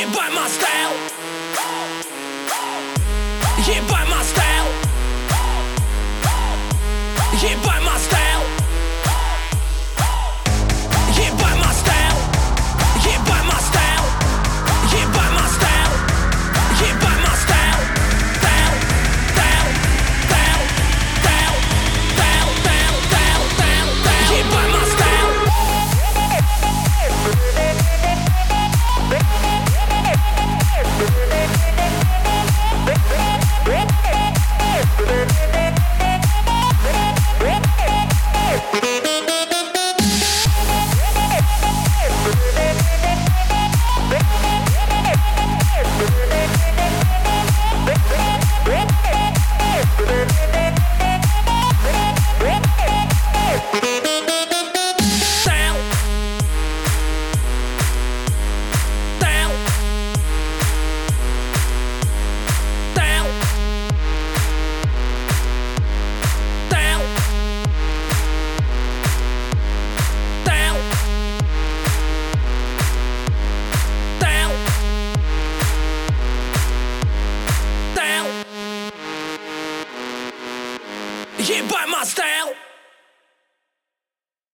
Ебай my style. Ебай my style. Ебай You by my style.